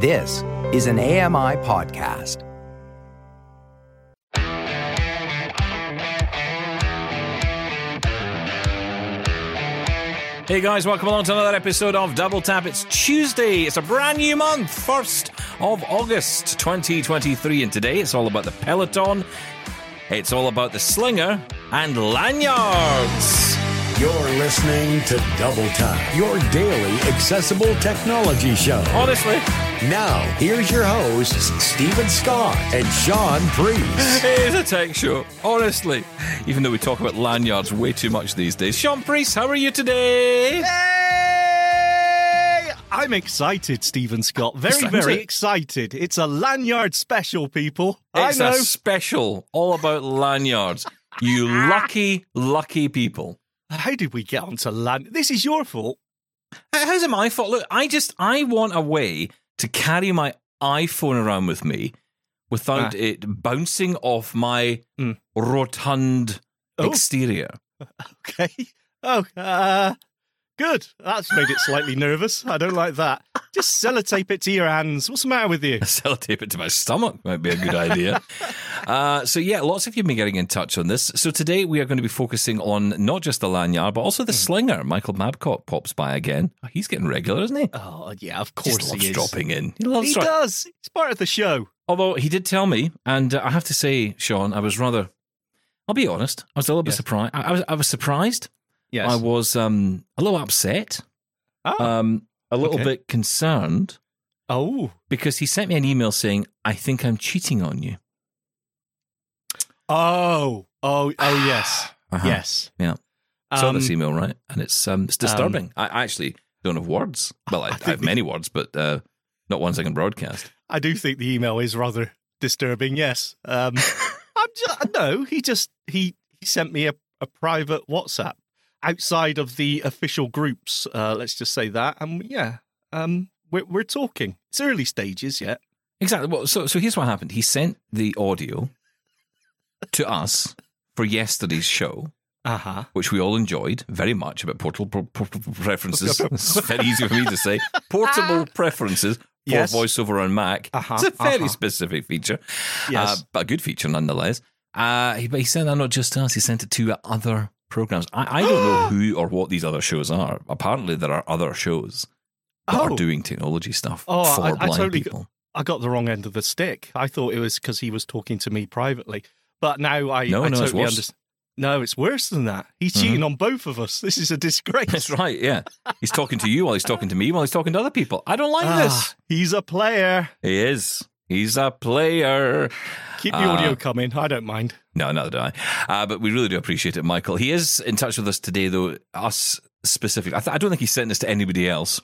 This is an AMI podcast. Hey guys, welcome along to another episode of Double Tap. It's Tuesday. It's a brand new month, 1st of August 2023. And today it's all about the Peloton, it's all about the Slinger, and lanyards. You're listening to Double Tap, your daily accessible technology show. Honestly, Now, here's your hosts, Steven Scott and Shaun Preece. it is a tech show. Honestly, even though we talk about lanyards way too much these days. Shaun Preece, how are you today? Hey! I'm excited, Steven Scott. Very, very it. excited. It's a lanyard special, people. It's I know. a special all about lanyards. You lucky, lucky people. How did we get onto land? This is your fault. How's it my fault? Look, I just I want a way to carry my iPhone around with me without Ah. it bouncing off my Mm. rotund Oh. exterior. Okay. Oh, uh, good. That's made it slightly nervous. I don't like that. Just sellotape it to your hands. What's the matter with you? Sellotape it to my stomach might be a good idea. uh, so yeah, lots of you have been getting in touch on this. So today we are going to be focusing on not just the lanyard, but also the Hmm. slinger. Michael Babcock pops by again. Oh, he's getting regular, isn't he? Oh, yeah, of Just course loves he is. dropping in. He loves He dro- does. It's part of the show. Although he did tell me, and uh, I have to say, Shaun, I was rather. I'll be honest. I was a little bit Yes. surprised. I, I was. I was surprised. Yes. I was um, a little upset. oh. Um, a little okay. bit concerned oh. because he sent me an email saying, "I think I'm cheating on you." Oh. Oh, oh, yes. Uh-huh. Yes. Yeah. Saw Um, this email, right? And it's um, it's disturbing. I I actually don't have words. Well, I, I, I have many words, but uh, not ones I can broadcast. I do think the email is rather disturbing. Yes. Um, I'm just, no, he just he he sent me a, a private WhatsApp outside of the official groups. Uh, let's just say that. And yeah, um, we're we're talking. It's early stages yet. Exactly. Well, so so here's what happened. He sent the audio to us for yesterday's show. Uh huh. which we all enjoyed very much about portable preferences. it's very easy for me to say. Portable preferences for Yes. voiceover on Mac. Uh-huh, It's a very uh-huh. specific feature, Yes. uh, but a good feature nonetheless. Uh, he, but he sent that not just to us, he sent it to other programs. I, I don't know who or what these other shows are. Apparently, there are other shows that are Oh. doing technology stuff Oh, for I- I blind totally- people. I got the wrong end of the stick. I thought it was because he was talking to me privately, but now I No, I no, it's totally worse. understand. No, it's worse than that. He's Mhm. cheating on both of us. This is a disgrace. That's right, yeah. He's talking to you while he's talking to me while he's talking to other people. I don't like Ah, this. He's a player. He is. He's a player. Keep the Uh, audio coming. I don't mind. No, neither do I. Uh, but we really do appreciate it, Michael. He is in touch with us today, though, us specifically. I, th- I don't think he's sent this to anybody else.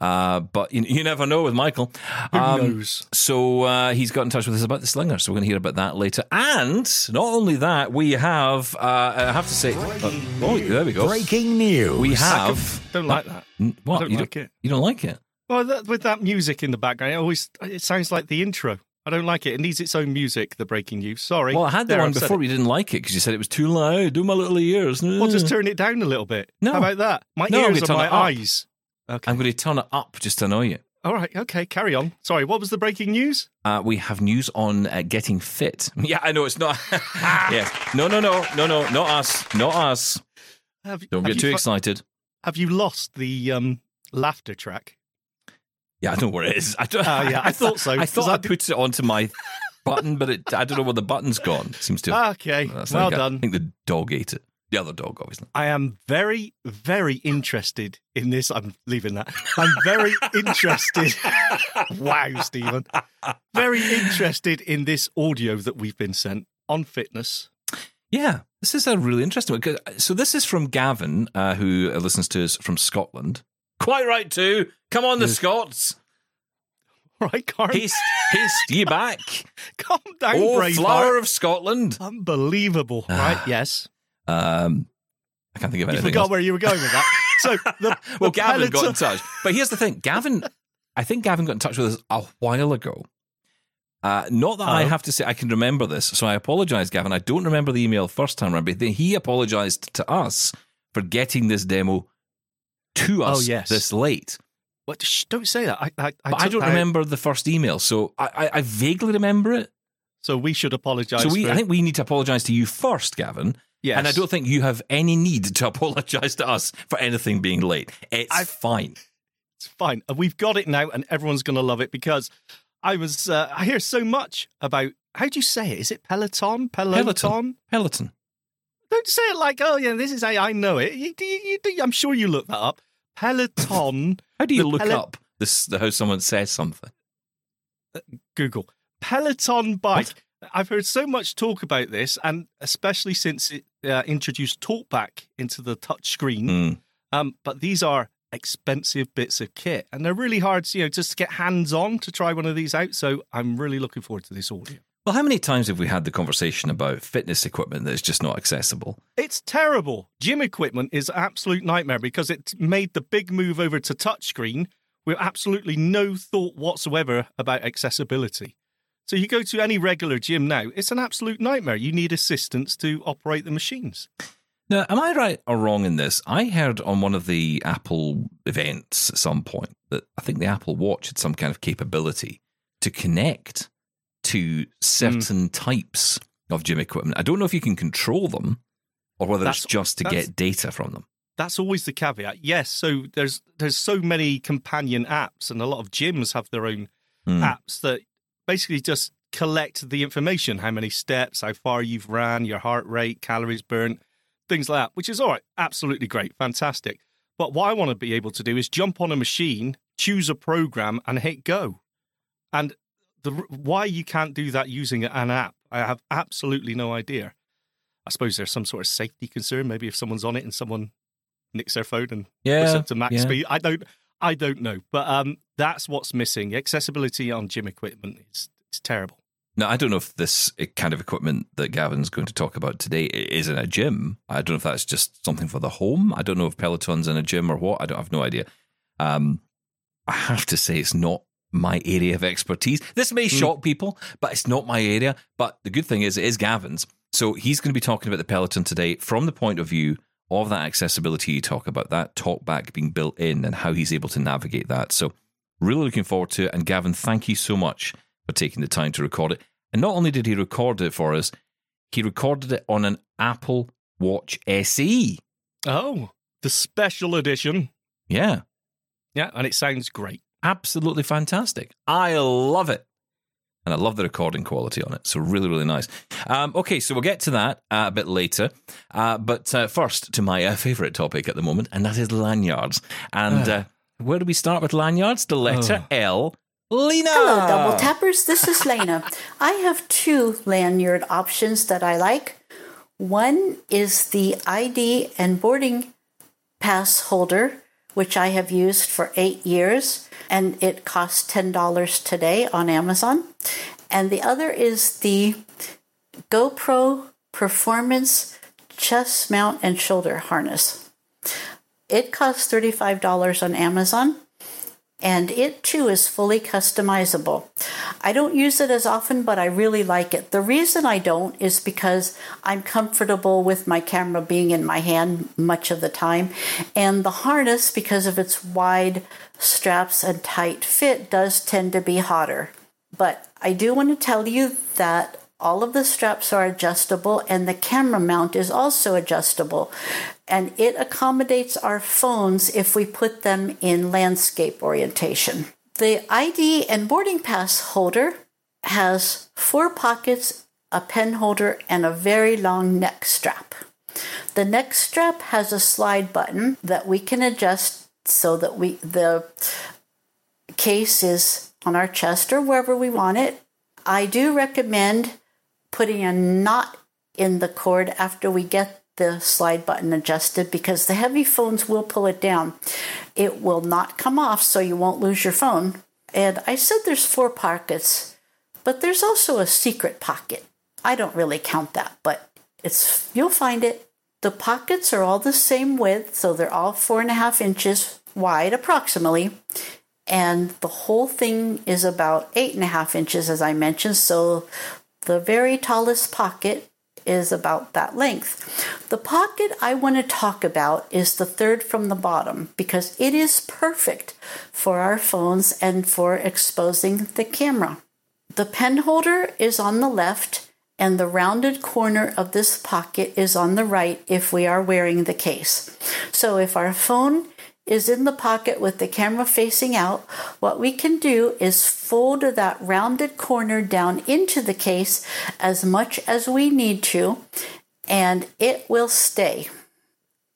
Uh, but you, you never know with Michael. Who Um, knows? So uh, he's got in touch with us about the slinger. So we're going to hear about that later. And not only that, we have, uh, I have to say, uh, oh, there we go. Breaking news. We have. Don't like that. N- What? I don't you, like don't, it. you don't like it? Well, that, with that music in the background, it always it sounds like the intro. I don't like it. It needs its own music. The breaking news. Sorry. Well, I had the There, one before, it. you didn't like it because you said it was too loud. Do my little ears. Well, just turn it down a little bit. No. How about that? My No, ears are my eyes. Okay. I'm going to turn it up just to annoy you. All right. Okay. Carry on. Sorry. What was the breaking news? Uh, we have news on uh, getting fit. Yeah, I know it's not. yes. No, no, no, no, no, not us. Not us. Have, Don't get too fu- excited. Have you lost the um, laughter track? Yeah, I don't know where it is. I, don't, Oh, yeah, I thought so, I thought I I, put it onto my button, but it, I don't know where the button's gone. It seems to. have Okay. that's well like a- I done. think the dog ate it. The other dog, obviously. I am very, very interested in this. I'm leaving that. I'm very interested. wow, Steven. Very interested in this audio that we've been sent on fitness. Yeah, this is a really interesting one. So this is from Gavin, uh, who listens to us from Scotland. Quite right too. Come on, the. Scots. Right, Carl? Haste, haste ye back. Calm down, oh, Braveheart. flower of Scotland. Unbelievable. right, yes. Um, I can't think of You anything. forgot else. Where you were going with that. So the, well, the Gavin got in touch. But here's the thing Gavin, I think Gavin got in touch with us a while ago. Uh, not that I Oh. have to say I can remember this, so I apologize, Gavin. I don't remember the email first time around, but he apologized to us for getting this demo to us Oh, yes. this late. What? Shh, don't say that. I, I, I, I don't that remember the first email, so I, I, I vaguely remember it. So we should apologise. So we, I think we need to apologise to you first, Gavin. yes. And I don't think you have any need to apologise to us for anything being late. It's I- fine. It's fine. We've got it now, and everyone's going to love it because I was. Uh, I hear so much about. How do you say it? Is it Peloton? Peloton? Peloton. Peloton. Don't say it like, oh yeah, this is how I know it. You, you, you, I'm sure you looked that up. Peloton. How do you look Pele- up this, the, how someone says something? Google Peloton bike. I've heard so much talk about this, and especially since it uh, introduced TalkBack into the touchscreen. Mm. Um, but these are expensive bits of kit, and they're really hard, you know, just to get hands on to try one of these out. So I'm really looking forward to this audio. Well, how many times have we had the conversation about fitness equipment that is just not accessible? It's terrible. Gym equipment is an absolute nightmare because it made the big move over to touchscreen with absolutely no thought whatsoever about accessibility. So you go to any regular gym now, it's an absolute nightmare. You need assistance to operate the machines. Now, am I right or wrong in this? I heard on one of the Apple events at some point that I think the Apple Watch had some kind of capability to connect to certain types of gym equipment. I don't know if you can control them or whether That's- it's just to get data from them. That's always the caveat. Yes, so there's there's so many companion apps and a lot of gyms have their own Hmm. apps that basically just collect the information how many steps how far you've ran your heart rate calories burnt things like that which is all right absolutely great fantastic but what i want to be able to do is jump on a machine choose a program and hit go and the why you can't do that using an app i have absolutely no idea i suppose there's some sort of safety concern maybe if someone's on it and someone nicks their phone and puts Yeah, up to max yeah. speed. I don't I don't know. But um that's what's missing. Accessibility on gym equipment is it's terrible. Now, I don't know if this kind of equipment that Gavin's going to talk about today is in a gym. I don't know if that's just something for the home. I don't know if Peloton's in a gym or what. I don't I have no idea. Um, I have to say, it's not my area of expertise. This may hmm. shock people, but it's not my area. But the good thing is, it is Gavin's. So he's going to be talking about the Peloton today from the point of view of that accessibility you talk about, that talkback being built in and how he's able to navigate that. So really looking forward to it. And Gavin, thank you so much for taking the time to record it. And not only did he record it for us, he recorded it on an Apple Watch SE. Oh, the special edition. Yeah, Yeah, and it sounds great. Absolutely fantastic. I love it. And I love the recording quality on it. So, really, really nice. Um, okay, so we'll get to that uh, a bit later. Uh, but uh, first, to my uh, favourite topic at the moment, and that is lanyards. And uh, where do we start with lanyards? The letter L. Lena. Hello, double tappers. This is Lena. I have two lanyard options that I like. One is the ID and boarding pass holder, which I have used for eight years, and it costs $10 today on Amazon. And the other is the GoPro Performance chest mount and shoulder harness. It costs $35 on Amazon and it too is fully customizable. I don't use it as often, but I really like it. The reason I don't is because I'm comfortable with my camera being in my hand much of the time, and the harness, because of its wide straps and tight fit, does tend to be hotter. But I do want to tell you that all of the straps are adjustable and the camera mount is also adjustable. And it accommodates our phones if we put them in landscape orientation. The ID and boarding pass holder has four pockets, a pen holder, and a very long neck strap. The neck strap has a slide button that we can adjust so that we the case is on our chest or wherever we want it. I do recommend putting a knot in the cord after we get the slide button adjusted because the heavy phones will pull it down. It will not come off so you won't lose your phone. And I said there's four pockets, but there's also a secret pocket. I don't really count that, but it's you'll find it. The pockets are all the same width, so they're all four and a half inches wide approximately. And the whole thing is about eight and a half inches, as I mentioned. So the very tallest pocket is about that length. The pocket I want to talk about is the third from the bottom because it is perfect for our phones and for exposing the camera. The pen holder is on the left and the rounded corner of this pocket is on the right if we are wearing the case. So if our phone is in the pocket with the camera facing out, what we can do is fold that rounded corner down into the case as much as we need to, and it will stay.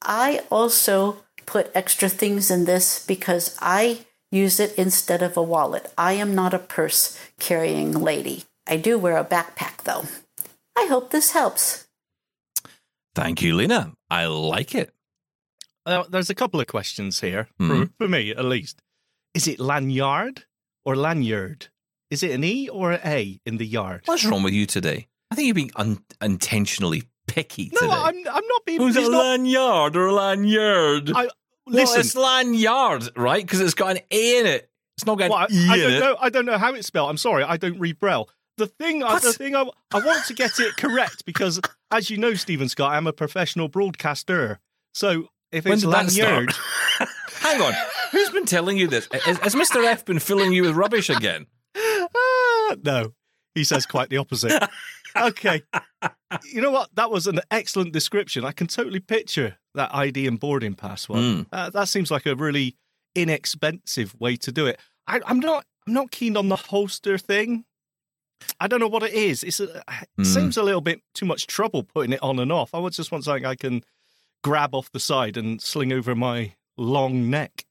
I also put extra things in this because I use it instead of a wallet. I am not a purse carrying lady. I do wear a backpack though. I hope this helps. Thank you, Lena. I like it. Uh, there's a couple of questions here, for, Mhm. for me at least. Is it lanyard or lanyard? Is it an E or an A in the yard? What's wrong with you today? I think you're being un- intentionally picky No, today. I'm, I'm not being. Was it's it not- lanyard or lanyard? I, well, listen, it's lanyard, right? Because it's got an A in it. It's not got well, I, an E I in don't it. know. I don't know how it's spelled. I'm sorry. I don't read Braille. The thing, I, the thing, I, I want to get it correct because, as you know, Steven Scott, I'm a professional broadcaster. So if When it's did that lanyard, start? Hang on. Who's been telling you this? Has, has Mr. F been filling you with rubbish again? Ah, no, he says quite the opposite. okay. You know what? That was an excellent description. I can totally picture that ID and boarding pass one. Mm. Uh, that seems like a really inexpensive way to do it. I, I'm not. I'm not keen on the holster thing. I don't know what it is. It's a, it Mm. seems a little bit too much trouble putting it on and off. I would just want something I can grab off the side and sling over my long neck.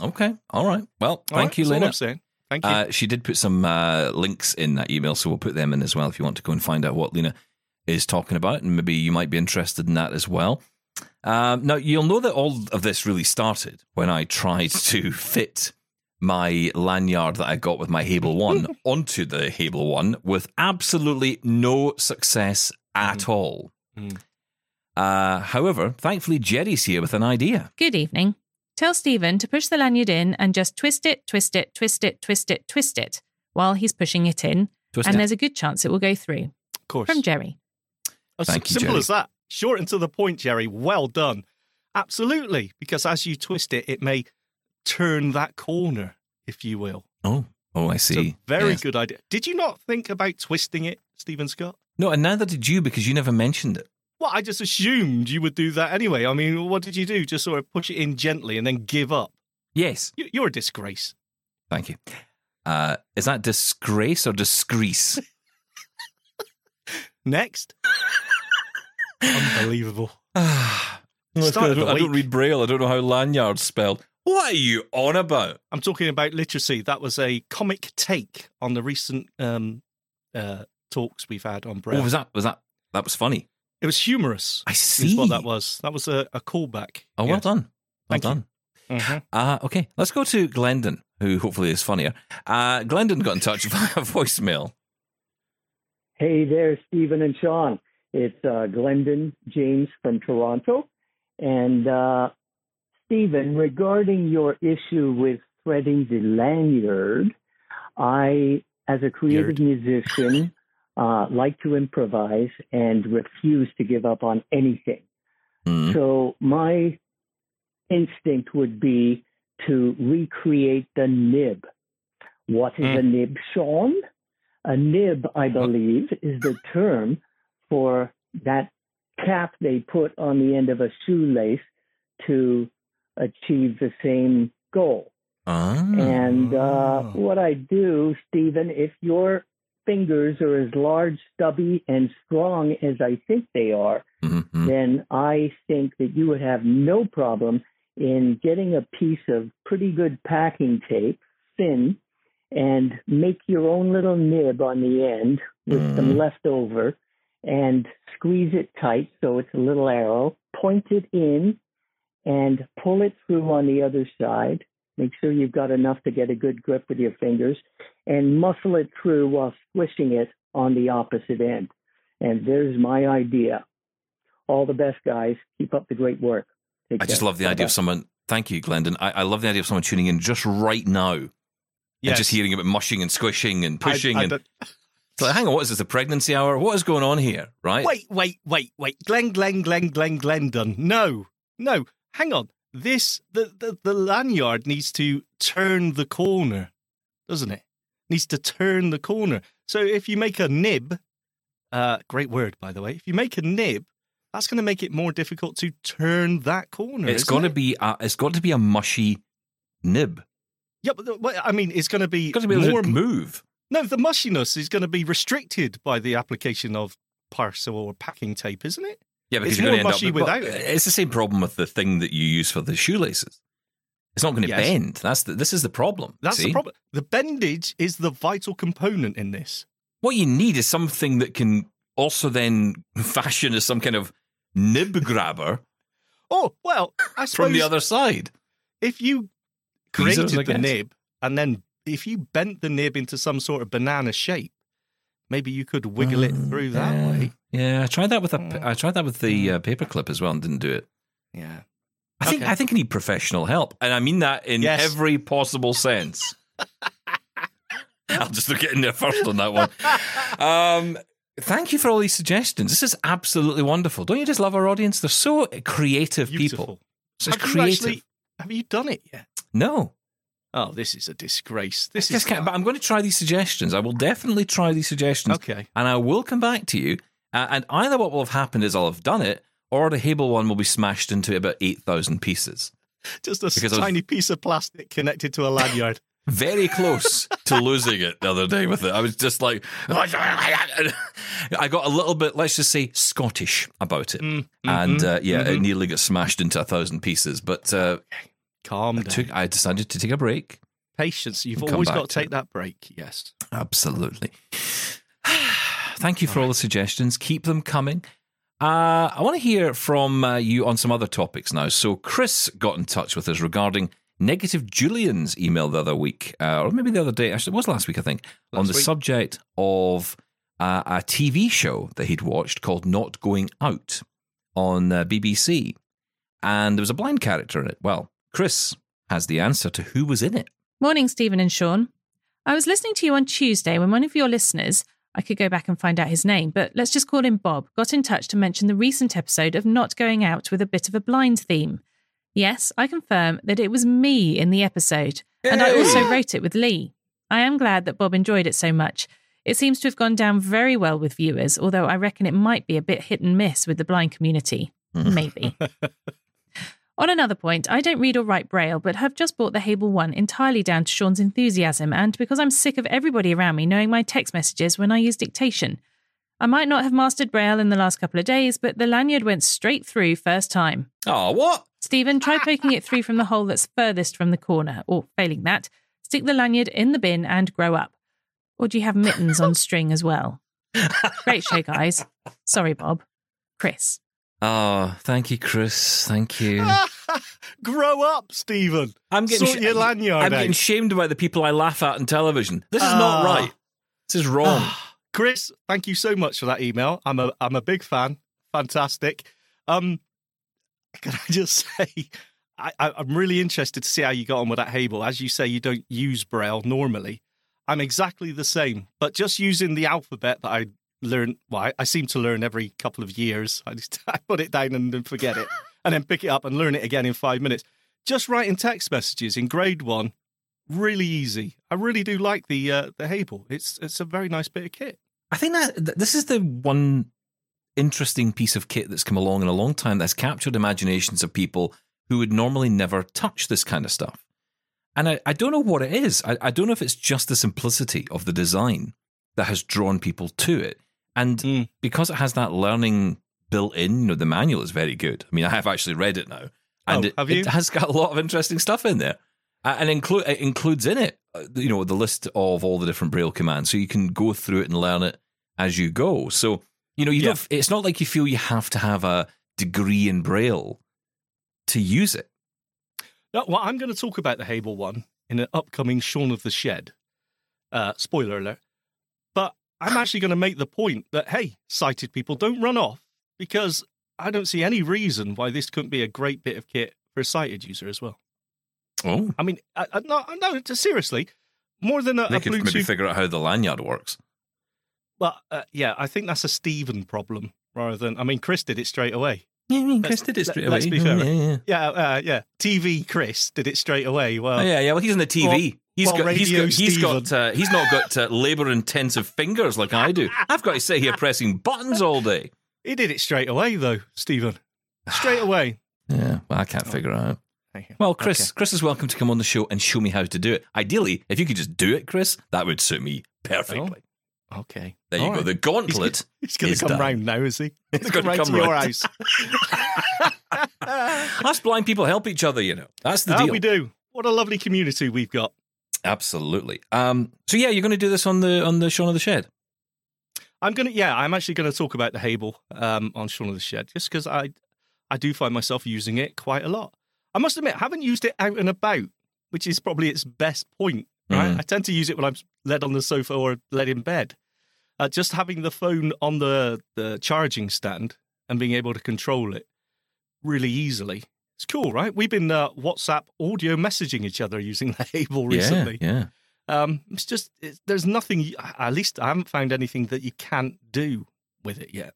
Okay. All right. Well, thank right, you, Lena. I'm saying. Thank you. Uh, she did put some uh, links in that email, so we'll put them in as well if you want to go and find out what Lena is talking about, and maybe you might be interested in that as well. Um, now, you'll know that all of this really started when I tried to fit my lanyard that I got with my Hable One onto the Hable One with absolutely no success at all. Mm. Uh, however, thankfully, Jerry's here with an idea. Good evening. Tell Steven to push the lanyard in and just twist it, twist it, twist it, twist it, twist it while he's pushing it in. Twist and it. there's a good chance it will go through. of course. From Jerry. As Thank you, simple Jerry. as that. Short and to the point, Jerry. Well done. Absolutely. Because as you twist it, it may turn that corner, if you will. Oh, oh, I It's a see. very Yes. good idea. Did you not think about twisting it, Steven Scott? No, and neither did you because you never mentioned it. Well, I just assumed you would do that anyway. I mean, what did you do? Just sort of push it in gently and then give up? Yes. You- You're a disgrace. Thank you. Uh, is that disgrace or disgrace? Next. Unbelievable. I, don't, I don't read Braille. I don't know how lanyard's spelled. What are you on about? I'm talking about literacy. That was a comic take on the recent um, uh, talks we've had on Braille. Oh, was that? Was that? That was funny. It was humorous. I see. what that was. That was a, a callback. Oh, well Yes. done. Well Thank you. done. Mhm. Uh, okay, let's go to Glendon, who hopefully is funnier. Uh, Glendon got in touch via voicemail. Hey there, Steven and Shaun. It's uh, Glendon James from Toronto. And uh, Steven, regarding your issue with threading the lanyard, I, as a creative musician, uh, like to improvise and refuse to give up on anything. Hmm. So my instinct would be to recreate the nib. What is a nib, Shaun? A nib, I believe, is the term for that cap they put on the end of a shoelace to achieve the same goal. Ah. And uh, what I do, Steven, if your fingers are as large, stubby, and strong as I think they are, Mhm, mhm. then I think that you would have no problem in getting a piece of pretty good packing tape, thin, and make your own little nib on the end with some Mhm. leftover and squeeze it tight so it's a little arrow, point it in and pull it through on the other side. Make sure you've got enough to get a good grip with your fingers and muscle it through while squishing it on the opposite end. And there's my idea. All the best, guys. Keep up the great work. Take I just care. love the idea of Bye-bye. someone. Thank you, Glendon. I, I love the idea of someone tuning in just right now Yes. and just hearing about mushing and squishing and pushing I and don't- It's like, hang on, what is this, a pregnancy hour? What is going on here, right? Wait, wait, wait, wait. Glenn, Glenn, Glenn, Glenn, Glendon. No, no. Hang on. This the, the the lanyard needs to turn the corner, doesn't it? Needs to turn the corner. So if you make a nib, uh, great word by the way. If you make a nib, that's going to make it more difficult to turn that corner. It's isn't got to be a, it's got to be a mushy nib. Yeah, but the- I mean, it's going to be It's got to be more. move. No, the mushiness is going to be restricted by the application of parcel or packing tape, isn't it? Yeah, because It's you're going to end mushy but without it. It's the same problem with the thing that you use for the shoelaces. It's not going to Yes. bend. That's the, this is the problem. That's see? the problem. The bendage is the vital component in this. What you need is something that can also then fashion as some kind of nib grabber Oh well, I from the other side. if you created I the nib and then if you bent the nib into some sort of banana shape, maybe you could wiggle it through that yeah. way. Yeah, I tried that with a. Mm. Tried that with the uh, paperclip as well and didn't do it. Yeah. I think Okay. I think I need professional help, and I mean that in Yes. every possible sense. I'll just get in there first on that one. Um, thank you for all these suggestions. This is absolutely wonderful. Don't you just love our audience? They're so creative Beautiful. people. So Have you creative. actually have you done it yet? no, Oh, this is a disgrace. This Just is can't- but I'm going to try these suggestions. I will definitely try these suggestions, okay. and I will come back to you. Uh, and either what will have happened is I'll have done it, or the Hable one will be smashed into about eight thousand pieces. Just a Because I was- tiny piece of plastic connected to a lanyard. very close to losing it the other day with it. I was just like, I got a little bit, let's just say, Scottish about it. Mm, And mhm, uh, yeah, it mhm. nearly got smashed into a thousand pieces. But uh, Calm I, took, I decided to take a break. Patience. You've always got to take it. that break. Yes. Absolutely. Thank you for all the suggestions. Keep them coming. Uh, I want to hear from uh, you on some other topics now. So, Chris got in touch with us regarding Negative Julian's email the other week, uh, or maybe the other day. Actually, it was last week, I think, on the week. subject of uh, a TV show that he'd watched called Not Going Out on uh, BBC. And there was a blind character in it. Well, Chris has the answer to who was in it. Morning, Steven and Shaun. I was listening to you on Tuesday when one of your listeners, I could go back and find out his name, but let's just call him Bob, got in touch to mention the recent episode of Not Going Out with a bit of a blind theme. Yes, I confirm that it was me in the episode, and I also wrote it with Lee. I am glad that Bob enjoyed it so much. It seems to have gone down very well with viewers, although I reckon it might be a bit hit and miss with the blind community. Maybe. On another point, I don't read or write Braille, but have just bought the Hable one entirely down to Shaun's enthusiasm and because I'm sick of everybody around me knowing my text messages when I use dictation. I might not have mastered Braille in the last couple of days, but the lanyard went straight through first time. Oh, what? Steven, try poking it through from the hole that's furthest from the corner, or failing that, stick the lanyard in the bin and grow up. Or do you have mittens on string as well? Great show, guys. Sorry, Bob. Chris. Oh, thank you, Chris. Thank you. Grow up, Steven. I'm getting Sort your lanyard I'm out. getting shamed by the people I laugh at on television. This is not Ah. right. This is wrong. Chris, thank you so much for that email. I'm a I'm a big fan. Fantastic. Um, can I just say, I, I'm really interested to see how you got on with that Hable. As you say, you don't use Braille normally. I'm exactly the same, but just using the alphabet that I learn. Well, I, I seem to learn every couple of years. I just I put it down and then forget it, and then pick it up and learn it again in five minutes. Just writing text messages in grade one, really easy. I really do like the uh, the Hable. It's it's a very nice bit of kit. I think that this is the one interesting piece of kit that's come along in a long time that's captured imaginations of people who would normally never touch this kind of stuff. And I, I don't know what it is. I, I don't know if it's just the simplicity of the design that has drawn people to it. And Mm. because it has that learning built in, you know, the manual is very good. I mean, I have actually read it now. And Oh, it, have you? it has got a lot of interesting stuff in there. And include it includes in it, uh, you know, the list of all the different Braille commands, so you can go through it and learn it as you go. So you know, you Yeah. don't. It's not like you feel you have to have a degree in Braille to use it. No, well, I'm going to talk about the Hable one in an upcoming Shaun of the Shed. Uh, spoiler alert. But I'm actually going to make the point that, hey, sighted people, don't run off because I don't see any reason why this couldn't be a great bit of kit for a sighted user as well. Oh, I mean, I, I, no, no, seriously, more than a, they a could maybe figure out how the lanyard works. Well, uh, yeah, I think that's a Steven problem rather than. I mean, Chris did it straight away. Yeah, I mean, Chris Let's- did it straight let's away. be fair. Yeah, yeah. Yeah, uh, yeah. TV Chris did it straight away. Well, Oh, yeah, yeah. Well, he's on the TV. he's well, got, he's got, he's got, uh, he's not got uh, labour-intensive fingers like I do. I've got to sit here pressing buttons all day. He did it straight away though, Steven. Straight away. Yeah, well, I can't figure it out. Well, Chris, Okay. Chris is welcome to come on the show and show me how to do it. Ideally, if you could just do it, Chris, that would suit me perfectly. Okay. There you All go. The gauntlet. He's going to come done. round now, is he? He's gonna round come to your round. house. Us blind people help each other, you know. That's the Ah, deal. we do. What a lovely community we've got. Absolutely. Um, so yeah, you're going to do this on the on the Shaun of the Shed. I'm gonna, yeah, I'm actually going to talk about the Hable um, on Shaun of the Shed, just because I, I do find myself using it quite a lot. I must admit, I haven't used it out and about, which is probably its best point. Right, Mhm. I tend to use it when I'm led on the sofa or led in bed. Uh, just having the phone on the the charging stand and being able to control it really easily. It's cool, right? We've been uh, WhatsApp audio messaging each other using the Hable recently. Yeah, yeah. Um, it's just it's, there's nothing. At least I haven't found anything that you can't do with it yet.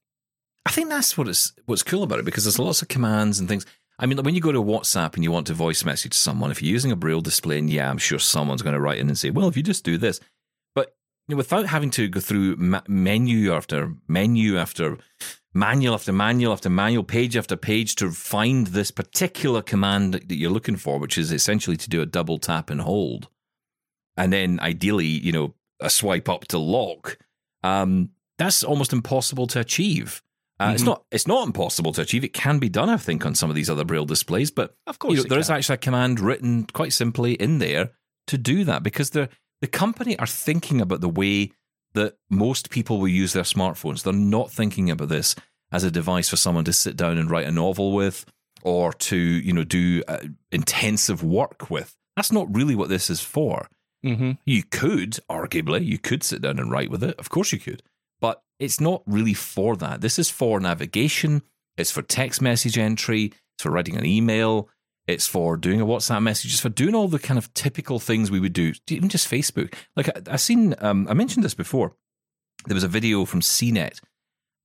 I think that's what is what's cool about it because there's lots of commands and things. I mean, when you go to WhatsApp and you want to voice message someone, if you're using a braille display, and yeah, I'm sure someone's going to write in and say, "Well, if you just do this," but you know, without having to go through ma- menu after menu after manual after manual after manual, page after page to find this particular command that you're looking for, which is essentially to do a double tap and hold, and then ideally, you know, a swipe up to lock. Um, that's almost impossible to achieve. Uh, It's Mhm. not. It's not impossible to achieve. It can be done, I think, on some of these other braille displays. But Of course, you know, there is actually a command written quite simply in there to do that because the the company are thinking about the way that most people will use their smartphones. They're not thinking about this as a device for someone to sit down and write a novel with or to you know do uh, intensive work with. That's not really what this is for. Mm-hmm. You could, arguably, you could sit down and write with it. Of course you could. But it's not really for that. This is for navigation, it's for text message entry, it's for writing an email, it's for doing a WhatsApp message, it's for doing all the kind of typical things we would do, even just Facebook. Like I, seen, um, I mentioned this before. There was a video from CNET,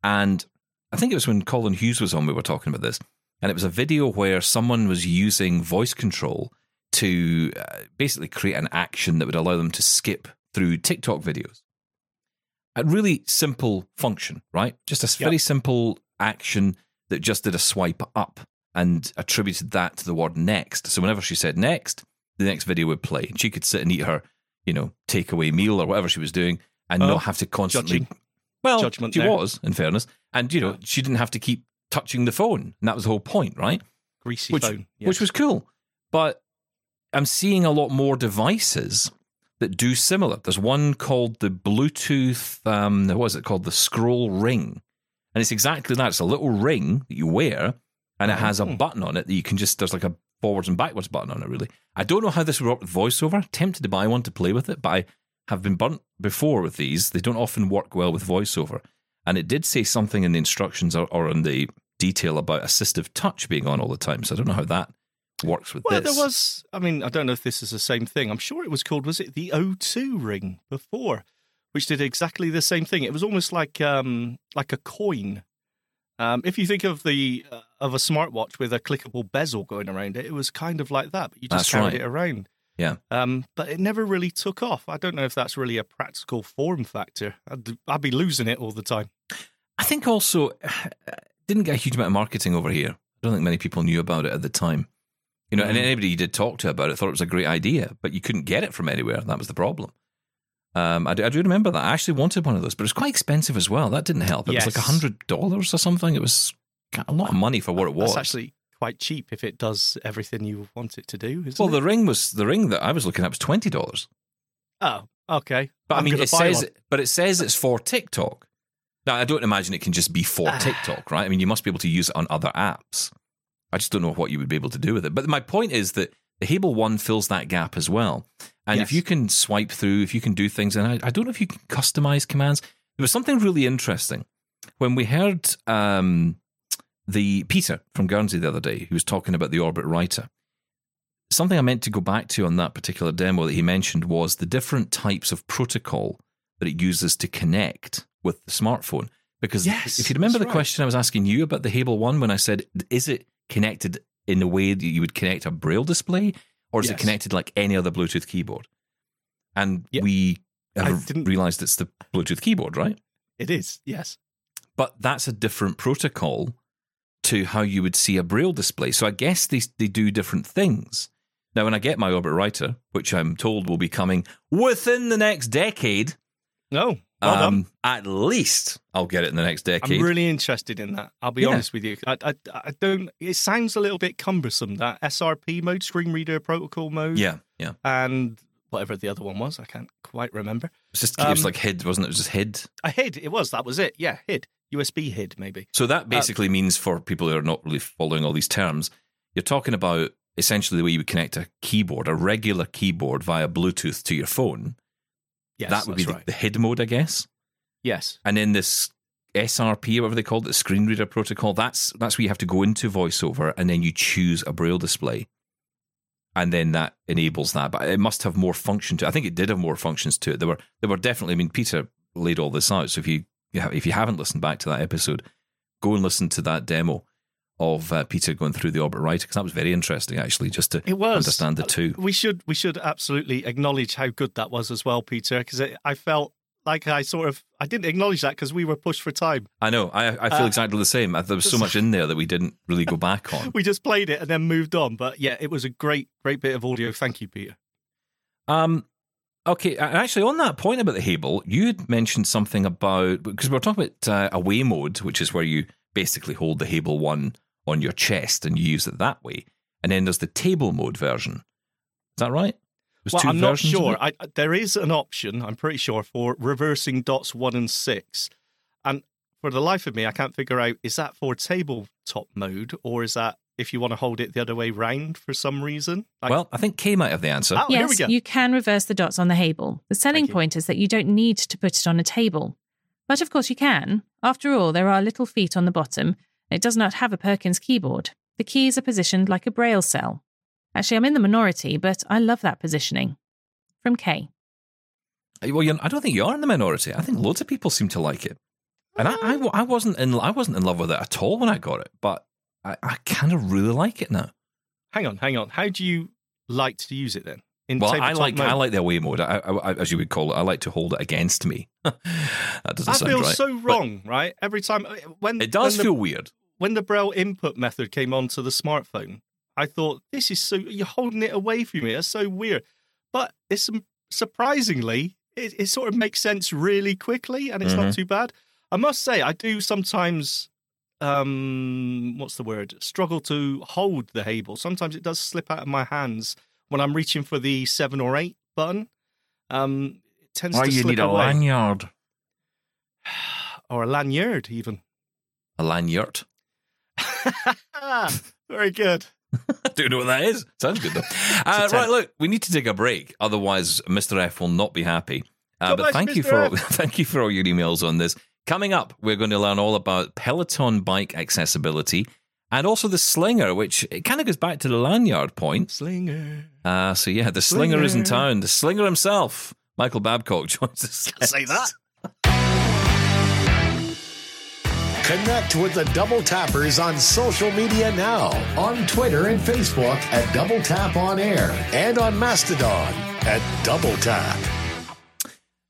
and I think it was when Colin Hughes was on, we were talking about this. And it was a video where someone was using voice control to uh, basically create an action that would allow them to skip through TikTok videos. A really simple function, right? Just a Yep. very simple action that just did a swipe up and attributed that to the word next. So whenever she said next, the next video would play. And she could sit and eat her, you know, takeaway meal or whatever she was doing and Oh, not have to constantly. judging. Well, Judgment she there. was, in fairness. And, you know, she didn't have to keep touching the phone. And that was the whole point, right? Greasy which, phone. yes. which was cool. But I'm seeing a lot more devices that do similar. There's one called the Bluetooth, um, what is it called? The Scroll Ring. And it's exactly that. It's a little ring that you wear, and it has a Oh. button on it that you can just, there's like a forwards and backwards button on it, really. I don't know how this would work with voiceover. Tempted to buy one to play with it, but I have been burnt before with these. They don't often work well with voiceover. And it did say something in the instructions or, or in the detail about assistive touch being on all the time. So I don't know how that works with Well, this. there was. I mean, I don't know if this is the same thing. I'm sure it was called. Was it the O2 ring before, which did exactly the same thing? It was almost like um like a coin. Um, if you think of the uh, of a smartwatch with a clickable bezel going around it, it was kind of like that. But you just That's carried right. it around. Yeah. Um, but it never really took off. I don't know if that's really a practical form factor. I'd, I'd be losing it all the time. I think also didn't get a huge amount of marketing over here. I don't think many people knew about it at the time. You know, and Mm. anybody you did talk to about it thought it was a great idea, but you couldn't get it from anywhere. That was the problem. Um, I, do, I do remember that. I actually wanted one of those, but it was quite expensive as well. That didn't help. It was like Yes. hundred dollars or something. It was a lot of money for what it was. That's actually quite cheap if it does everything you want it to do. Isn't well, it? the ring was the ring that I was looking at was twenty dollars. oh, okay. But i I'm mean, it says, one. but it says it's for TikTok. Now, I don't imagine it can just be for Ah. TikTok, right? I mean, you must be able to use it on other apps. I just don't know what you would be able to do with it. But my point is that the Hable One fills that gap as well. And if you can swipe through, if you can do things, and I, I don't know if you can customize commands. There was something really interesting when we heard um, the Peter from Guernsey the other day, who was talking about the Orbit Writer something I meant to go back to on that particular demo that he mentioned was the different types of protocol that it uses to connect with the smartphone. Because Yes, if you remember the right. question I was asking you about the Hable One, when I said, is it connected in the way that you would connect a braille display, or is it connected like any other Bluetooth keyboard? And Yeah. we I have didn't- realized it's the Bluetooth keyboard, right? It is, yes. But that's a different protocol to how you would see a braille display. So I guess they they do different things. Now, when I get my Orbit Writer, which I'm told will be coming within the next decade, No, well um, at least I'll get it in the next decade. I'm really interested in that. I'll be Yeah. honest with you. I, I, I don't. It sounds a little bit cumbersome that SRP mode, screen reader protocol mode, yeah, yeah. and whatever the other one was. I can't quite remember. It's just it was Um, like HID, wasn't it? It was just HID. A HID. It was. That was it. Yeah, HID. USB HID maybe. So that basically means for people who are not really following all these terms, you're talking about essentially the way you would connect a keyboard, a regular keyboard via Bluetooth to your phone. Yes, that would be the, right. the HID mode, I guess. Yes. And then this SRP, whatever they call it, the screen reader protocol, that's that's where you have to go into VoiceOver and then you choose a braille display. And then that enables that. But it must have more function to it. I think it did have more functions to it. There were there were definitely I mean Peter laid all this out. So if you if you haven't listened back to that episode, go and listen to that demo of uh, Peter going through the Orbit Writer because that was very interesting actually just to It was. understand the two. We should we should absolutely acknowledge how good that was as well, Peter, because I felt like I sort of I didn't acknowledge that because we were pushed for time. I know. I I feel Uh, exactly the same. There was so much in there that we didn't really go back on. We just played it and then moved on. But yeah, it was a great great bit of audio. Thank you, Peter. Um, okay, actually, on that point about the Hable, you had mentioned something about because we were talking about uh, away mode, which is where you basically hold the Hable one on your chest and you use it that way, and then there's the table mode version. Is that right? There's well, two I'm not sure. I, there is an option, I'm pretty sure, for reversing dots one and six. And for the life of me, I can't figure out is that for tabletop mode or is that if you want to hold it the other way round for some reason? Like, well, I think Kay might have the answer. Oh, here we yes, go. you can reverse the dots on the Hable. The selling Thank you. point is that you don't need to put it on a table. But of course, you can. After all, there are little feet on the bottom. It does not have a Perkins keyboard. The keys are positioned like a braille cell. Actually, I'm in the minority, but I love that positioning. From Kay. Well, you're, I don't think you are in the minority. I think loads of people seem to like it, and I, I, I wasn't in I wasn't in love with it at all when I got it, but I, I kind of really like it now. hang on, hang on. How do you like to use it then? In Well, I like mode? I like the away mode, I, I, I- as you would call it. I like to hold it against me. that doesn't That sound feels right. so but wrong, right? Every time uh, when It does when the, feel weird. When the Braille input method came onto the smartphone, I thought this is so you're holding it away from me. That's so weird. But it's surprisingly it, it sort of makes sense really quickly, and it's Mm-hmm. not too bad. I must say, I do sometimes. Um, what's the word? Struggle to hold the Hable. Sometimes it does slip out of my hands when I'm reaching for the seven or eight button. Um, it tends Or to you slip need a lanyard, or a lanyard, even. a lanyard. Very good. Don't know what that is? Sounds good though. Uh, right, look, we need to take a break, otherwise Mr. F will not be happy. Uh, but thank you for F. thank you for all your emails on this. Coming up, we're going to learn all about Peloton bike accessibility and also the slinger, which it kind of goes back to the lanyard point. Slinger. Uh, so yeah, the slinger, is in town. The slinger himself, Michael Babcock, joins us. Say that. Connect with the Double Tappers on social media now on Twitter and Facebook at Double Tap On Air and on Mastodon at Double Tap.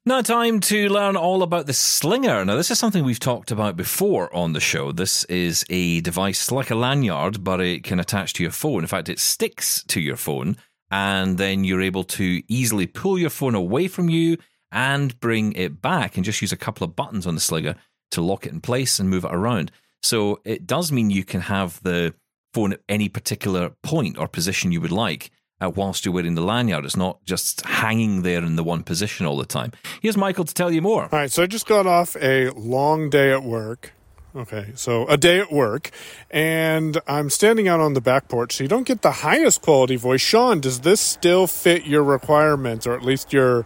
Now, time to learn all about the Slinger. Now, this is something we've talked about before on the show. This is a device like a lanyard, but it can attach to your phone. In fact, it sticks to your phone, and then you're able to easily pull your phone away from you and bring it back, and just use a couple of buttons on the Slinger to lock it in place and move it around. So, it does mean you can have the phone at any particular point or position you would like uh, whilst you're wearing the lanyard. It's not just hanging there in the one position all the time. Here's Michael to tell you more. All right, so I just got off a long day at work. Okay, so a day at work, and I'm standing out on the back porch, so you don't get the highest quality voice. Sean, does this still fit your requirements, or at least your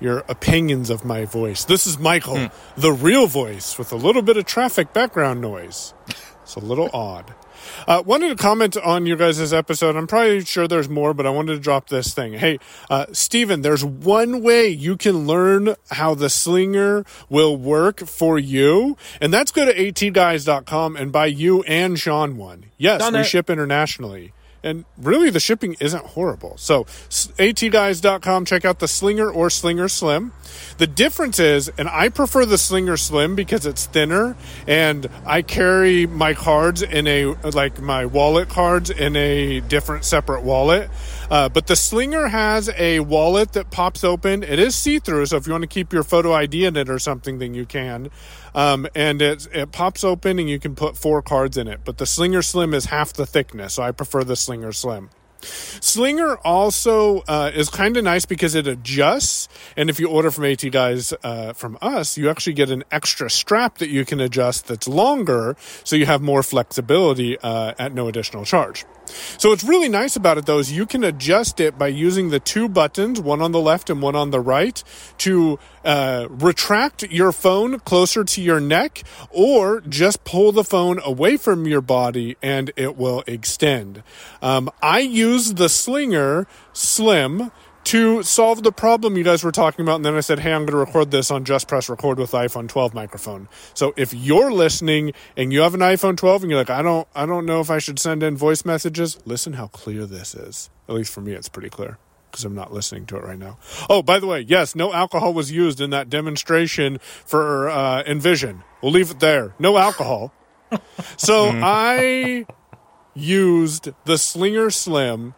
your opinions of my voice? This is Michael, the real voice, with a little bit of traffic background noise. It's a little odd. Uh, wanted to comment on your guys' episode. I'm probably sure there's more, but I wanted to drop this thing. Hey, uh, Steven, there's one way you can learn how the slinger will work for you, and that's go to atguys.com and buy you and Shaun one. Yes, Done we it. ship internationally. And really, the shipping isn't horrible. So, atguys.com, check out the Slinger or Slinger Slim. The difference is, and I prefer the Slinger Slim because it's thinner, and I carry my cards in a, like my wallet cards in a different separate wallet. Uh, but the Slinger has a wallet that pops open. It is see through, so if you want to keep your photo ID in it or something, then you can. Um, and it, it pops open and you can put four cards in it. But the Slinger Slim is half the thickness, so I prefer the Slinger Slim. Slinger also uh, is kind of nice because it adjusts, and if you order from AT Guys uh, from us, you actually get an extra strap that you can adjust that's longer, so you have more flexibility uh, at no additional charge. So what's really nice about it though is you can adjust it by using the two buttons, one on the left and one on the right, to uh, retract your phone closer to your neck, or just pull the phone away from your body and it will extend. Um, I use the Slinger Slim to solve the problem you guys were talking about. And then I said, hey, I'm going to record this on Just Press Record with iPhone 12 microphone. So if you're listening and you have an iPhone 12 and you're like, I don't, I don't know if I should send in voice messages, listen how clear this is. At least for me, it's pretty clear because I'm not listening to it right now. Oh, by the way, yes, no alcohol was used in that demonstration for uh, Envision. We'll leave it there. No alcohol. so I used the Slinger Slim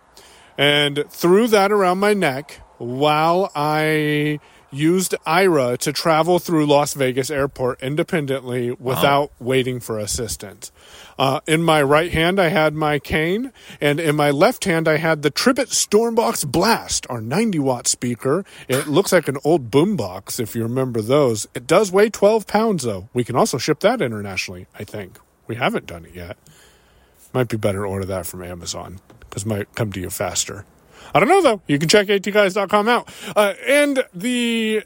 and threw that around my neck while I used Aira to travel through Las Vegas airport independently without waiting for assistance. Uh, in my right hand, I had my cane, and in my left hand, I had the Tribit Stormbox Blast, our 90 watt speaker. It looks like an old boombox, if you remember those. It does weigh 12 pounds, though. We can also ship that internationally, I think. We haven't done it yet. Might be better to order that from Amazon because might come to you faster. I don't know though. You can check atguys.com out. Uh, and the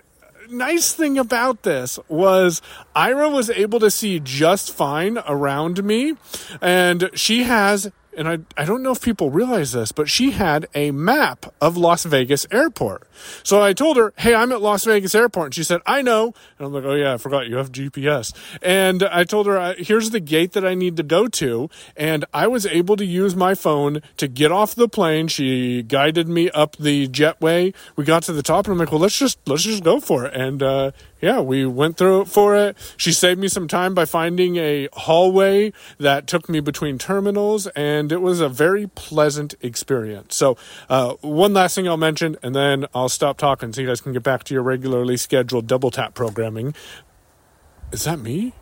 nice thing about this was Aira was able to see just fine around me, and she has. And I, I don't know if people realize this, but she had a map of Las Vegas Airport. So I told her, Hey, I'm at Las Vegas Airport. And she said, I know. And I'm like, Oh, yeah, I forgot you have GPS. And I told her, "Uh, Here's the gate that I need to go to. And I was able to use my phone to get off the plane. She guided me up the jetway. We got to the top, and I'm like, Well, let's just, let's just go for it. And, uh, yeah, we went through it for it. She saved me some time by finding a hallway that took me between terminals, and it was a very pleasant experience. So, uh, one last thing I'll mention, and then I'll stop talking so you guys can get back to your regularly scheduled double tap programming. Is that me?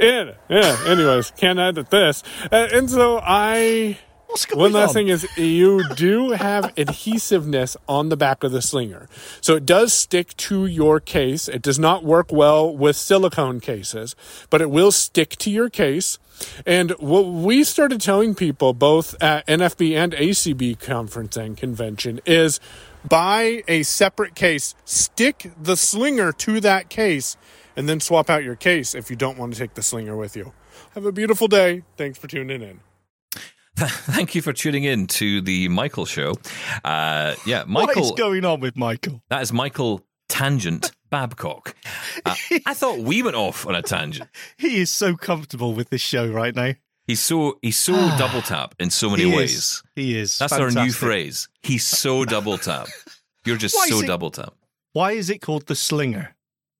Yeah, yeah. Anyways, can't edit this. Uh, and so I. What's going One last on? thing is you do have adhesiveness on the back of the slinger. So it does stick to your case. It does not work well with silicone cases, but it will stick to your case. And what we started telling people both at NFB and ACB conference and convention is buy a separate case, stick the slinger to that case, and then swap out your case if you don't want to take the slinger with you. Have a beautiful day. Thanks for tuning in. Thank you for tuning in to the Michael show. Uh, yeah, Michael. What is going on with Michael? that is Michael Tangent Babcock. Uh, I thought we went off on a tangent. He is so comfortable with this show right now. He's so he's so double tap in so many He ways. is. He is. That's our new phrase. He's so double tap. You're just Why so it- double tap. Why is it called the slinger?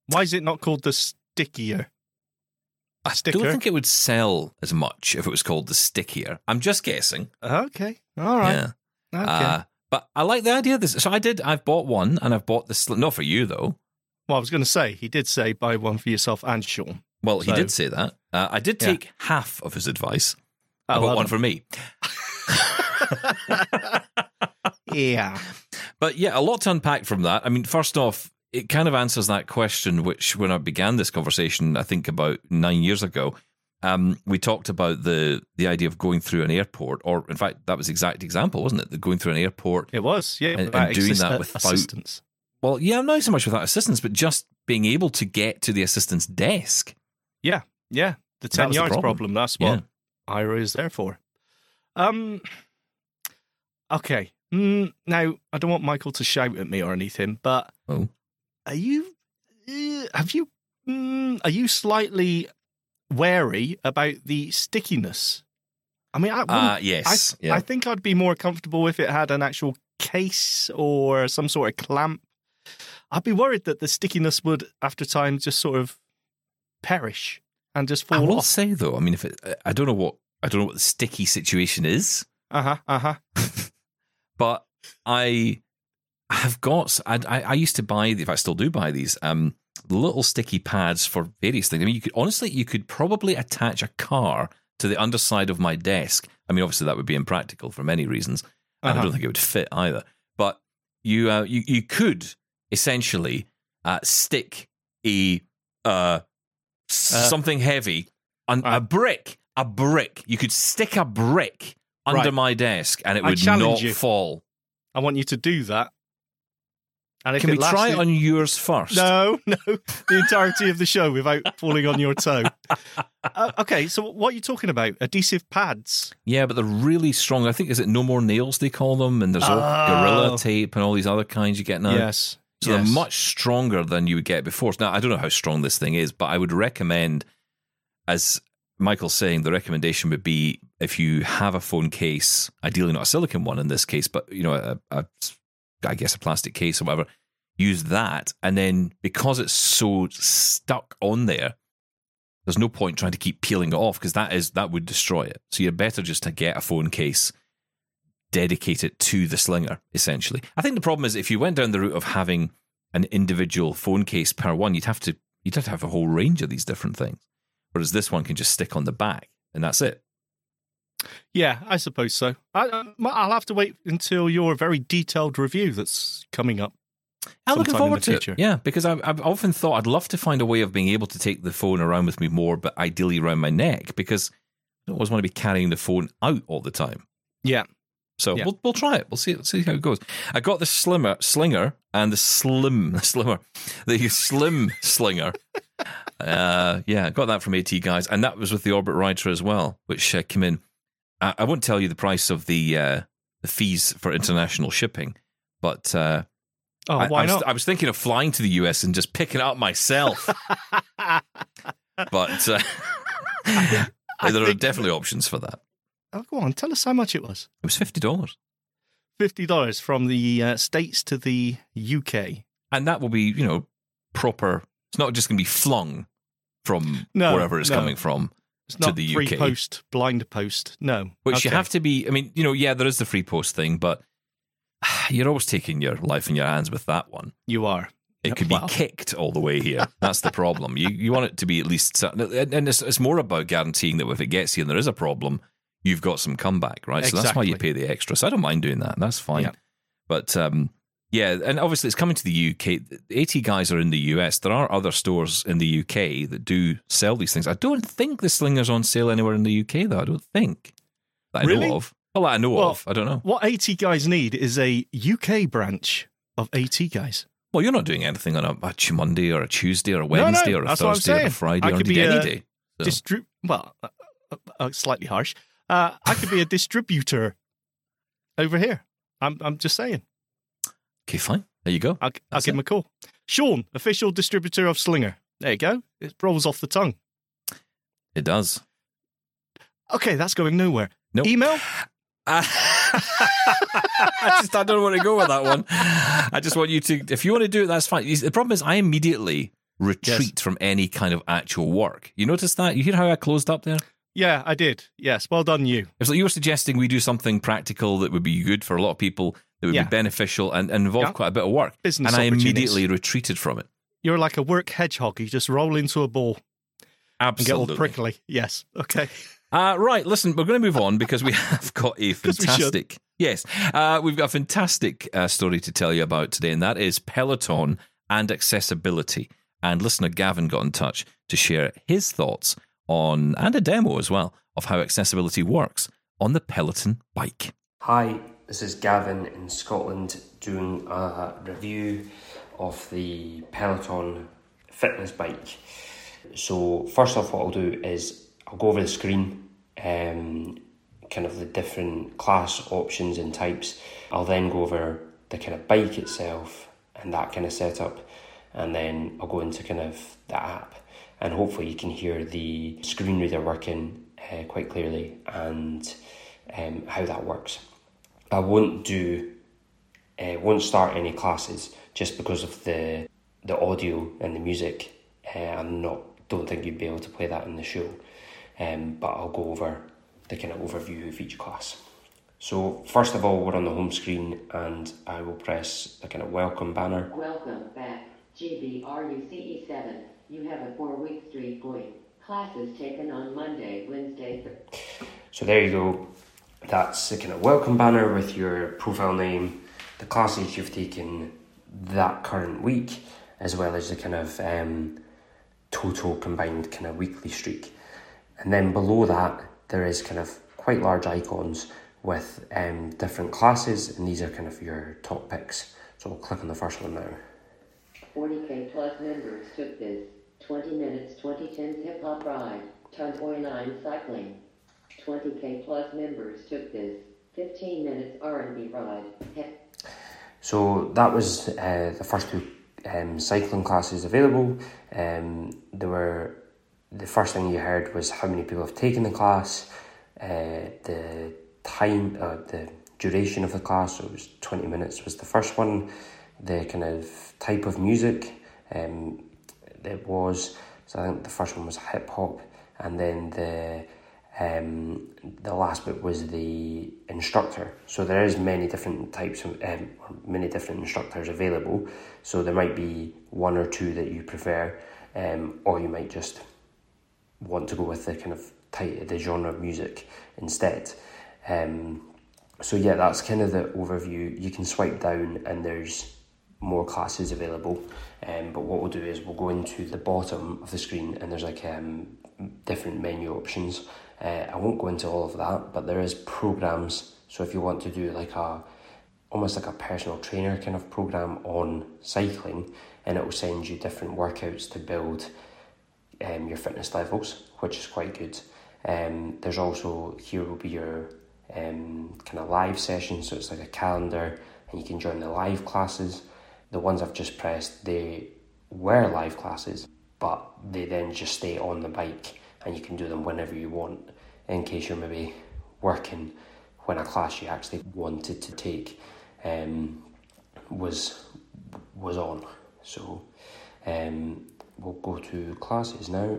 Why is it not called the stickier? I Sticker? don't think it would sell as much if it was called the stickier. I'm just guessing. Okay. All right. Yeah. Okay. Uh, but I like the idea of this. So I did. I've bought one, and I've bought this. not for you though. well, I was going to say, he did say buy one for yourself and Shaun. Well, he did say that. Uh, I did Yeah. take half of his advice. I Oh, bought one done. for me. Yeah. But yeah, a lot to unpack from that. I mean, first off, it kind of answers that question, which when I began this conversation, I think about nine years ago, um, we talked about the the idea of going through an airport, or in fact, that was the exact example, wasn't it? The going through an airport. It was. Yeah. And- and doing that without- assistance. Well, yeah, not so much without assistance, but just being able to get to the assistant's desk. Yeah. Yeah. The 10 was the yards problem. problem. That's what Yeah. Aira is there for. Um. Okay. Mm, now I don't want Michael to shout at me or anything, but Oh. Are you? Uh, have you? Mm, are you slightly wary about the stickiness? I mean, I, Ah, yes. I, yeah. I think I'd be more comfortable if it had an actual case or some sort of clamp. I'd be worried that the stickiness would, after time, just sort of perish and just fall I will off. say though, I mean, if it, I don't know what I don't know what the sticky situation is, Uh huh. Uh huh. but I have got. I, I, I used to buy, if I still do buy these, um, little sticky pads for various things. I mean, you could honestly, you could probably attach a car to the underside of my desk. I mean, obviously that would be impractical for many reasons, and I Uh-huh. don't think it would fit either. But you, uh, you, you could essentially uh, stick a uh, something heavy on Uh. a brick. A brick. You could stick a brick under Right. my desk, and it would not you. fall. I want you to do that. And Can we try it on yours first? No, no, the entirety of the show without falling on your toe. Uh, okay, so what are you talking about? Adhesive pads? Yeah, but they're really strong. I think is it no more nails they call them, and there's all Oh. gorilla tape and all these other kinds you get now. Yes. So yes. they're much stronger than you would get before. Now I don't know how strong this thing is, but I would recommend, as Michael's saying, the recommendation would be if you have a phone case, ideally not a silicon one in this case, but you know, a, a I guess a plastic case or whatever, use that, and then because it's so stuck on there, there's no point trying to keep peeling it off because that is that would destroy it. So you're better just to get a phone case, dedicate it to the slinger. Essentially, I think the problem is if you went down the route of having an individual phone case per one, you'd have to you'd have to have a whole range of these different things. Whereas this one can just stick on the back and that's it. Yeah, I suppose so. I, I- I'll have to wait until your very detailed review that's coming up. I'm looking forward to future. it. Yeah, because I've, I've often thought I'd love to find a way of being able to take the phone around with me more, but ideally around my neck because I don't always want to be carrying the phone out all the time. Yeah. So Yeah. we'll we'll try it. We'll see see how it goes. I got the slimmer slinger and the slim slimmer, the slim slinger. uh, yeah, I got that from AT guys, and that was with the Orbit Writer as well, which uh, came in. I, I won't tell you the price of the uh, the fees for international shipping, but uh, Oh, I, why I was, not? I was thinking of flying to the US and just picking it up myself, but uh, there are definitely options for that. Oh, go on, tell us how much it was. It was fifty dollars. Fifty dollars from the uh, states to the UK. and that will be you know proper. It's not just going to be flung from No, wherever it's no. coming from, It's To not the free UK. post, blind post. No, which you have to be. I mean, you know, yeah, there is the free post thing, but you're always taking your life in your hands with that one. You are. It could be kicked all the way here. That's the problem. You you want it to be at least, certain- and and it's, it's more about guaranteeing that if it gets here and there is a problem, you've got some comeback, right? Exactly. So that's why you pay the extra. So I don't mind doing that. That's fine. Yeah. But um, yeah, and obviously it's coming to the UK. AT guys are in the US. There are other stores in the UK that do sell these things. I don't think the Slinger's on sale anywhere in the UK though. I don't think that I Really? know of. Well, that I know Well, of. I don't know. What AT guys need is a UK branch of AT guys. Well, you're not doing anything on a, a Monday or a Tuesday or a No, no, Wednesday or a that's what I'm Thursday or a. Friday I or could be any a- day. So- Distri- well, uh, uh, uh, slightly harsh. Uh, I could be a distributor over here. I'm, I'm just saying. Okay, fine. There you go. I'll, I'll give him a call. Shaun, official distributor of Slinger. There you go. It rolls off the tongue. It does. Okay, that's going nowhere. Nope. Email? I just I don't want to go with that one. I just want you to, if you want to do it, that's fine. The problem is, I immediately retreat from any kind of actual work. You notice that? You hear how I closed up there? Yeah, I did. Yes, well done, you. It's like you were suggesting we do something practical that would be good for a lot of people, that would Yeah. be beneficial and, and involve Yeah. quite a bit of work. Business and I immediately retreated from it. You're like a work hedgehog. You just roll into a ball and get all prickly. Yes. Okay. Uh, right, listen, we're going to move on because we have got a we fantastic. Yes, uh, we've got a fantastic uh, story to tell you about today, and that is Peloton and accessibility. And listener Gavin got in touch to share his thoughts on, and a demo as well, of how accessibility works on the Peloton bike. Hi, this is Gavin in Scotland doing a review of the Peloton fitness bike. So, first off, what I'll do is I'll go over the screen um, kind of the different class options and types. I'll then go over the kind of bike itself and that kind of setup, and then I'll go into kind of the app, and hopefully you can hear the screen reader working uh, quite clearly and um, how that works. I won't do, uh, won't start any classes just because of the the audio and the music. Uh, I'm not, don't think you'd be able to play that in the show, um, but I'll go over the kind of overview of each class. So first of all, we're on the home screen, and I will press the kind of welcome banner. Welcome back, GBRUCE seven. You have a four-week streak going. Classes taken on Monday, Wednesday. Th- So there you go. That's the kind of welcome banner with your profile name, the classes you've taken that current week, as well as the kind of um, total combined kind of weekly streak. And then below that, there is kind of quite large icons with um, different classes, and these are kind of your top picks. So we'll click on the first one now. 40k plus members took this. 20 minutes 2010's hip hop ride. Ton 49 cycling. 20k plus members took this. 15 minutes R&B ride. So that was uh, the first two um, cycling classes available. Um, there were the first thing you heard was how many people have taken the class, uh, the time, uh, the duration of the class. So it was twenty minutes was the first one. The kind of type of music, um, it was. So I think the first one was hip hop, and then the um, the last bit was the instructor. So there is many different types of um, many different instructors available. So there might be one or two that you prefer, um, or you might just want to go with the kind of type, the genre of music instead. Um, so yeah, that's kind of the overview. You can swipe down and there's more classes available. Um, but what we'll do is we'll go into the bottom of the screen and there's like um, different menu options. Uh, I won't go into all of that, but there is programs. So if you want to do like a almost like a personal trainer kind of program on cycling, and it will send you different workouts to build um, your fitness levels, which is quite good. Um, there's also here will be your um, kind of live sessions, so it's like a calendar, and you can join the live classes. The ones I've just pressed, they were live classes, but they then just stay on the bike, and you can do them whenever you want, in case you're maybe working when a class you actually wanted to take um, was was on. So um, we'll go to classes now,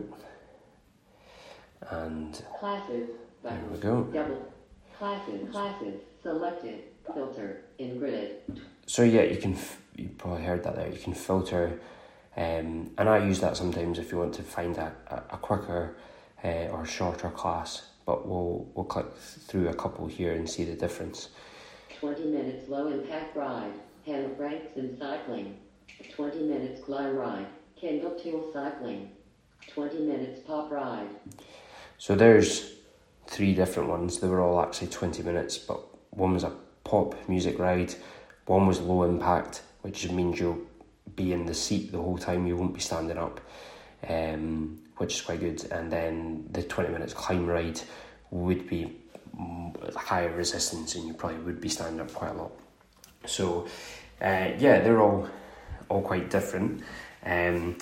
and classes. there we go. Double. Classes. Classes. Selected. Filter. In grid. So yeah, you can. f- You probably heard that there. You can filter, um, and I use that sometimes if you want to find a, a, quicker uh, or shorter class. But we'll we'll click through a couple here and see the difference. 20 minutes low impact ride. Hannah Frankson cycling. 20 minutes glide ride. Kendall Toole cycling. 20 minutes pop ride. So there's three different ones. They were all actually 20 minutes, but one was a pop music ride, one was low impact, which means you'll be in the seat the whole time, you won't be standing up, um, which is quite good. And then the 20 minutes climb ride would be higher resistance, and you probably would be standing up quite a lot. So, uh, yeah, they're all all quite different. Um,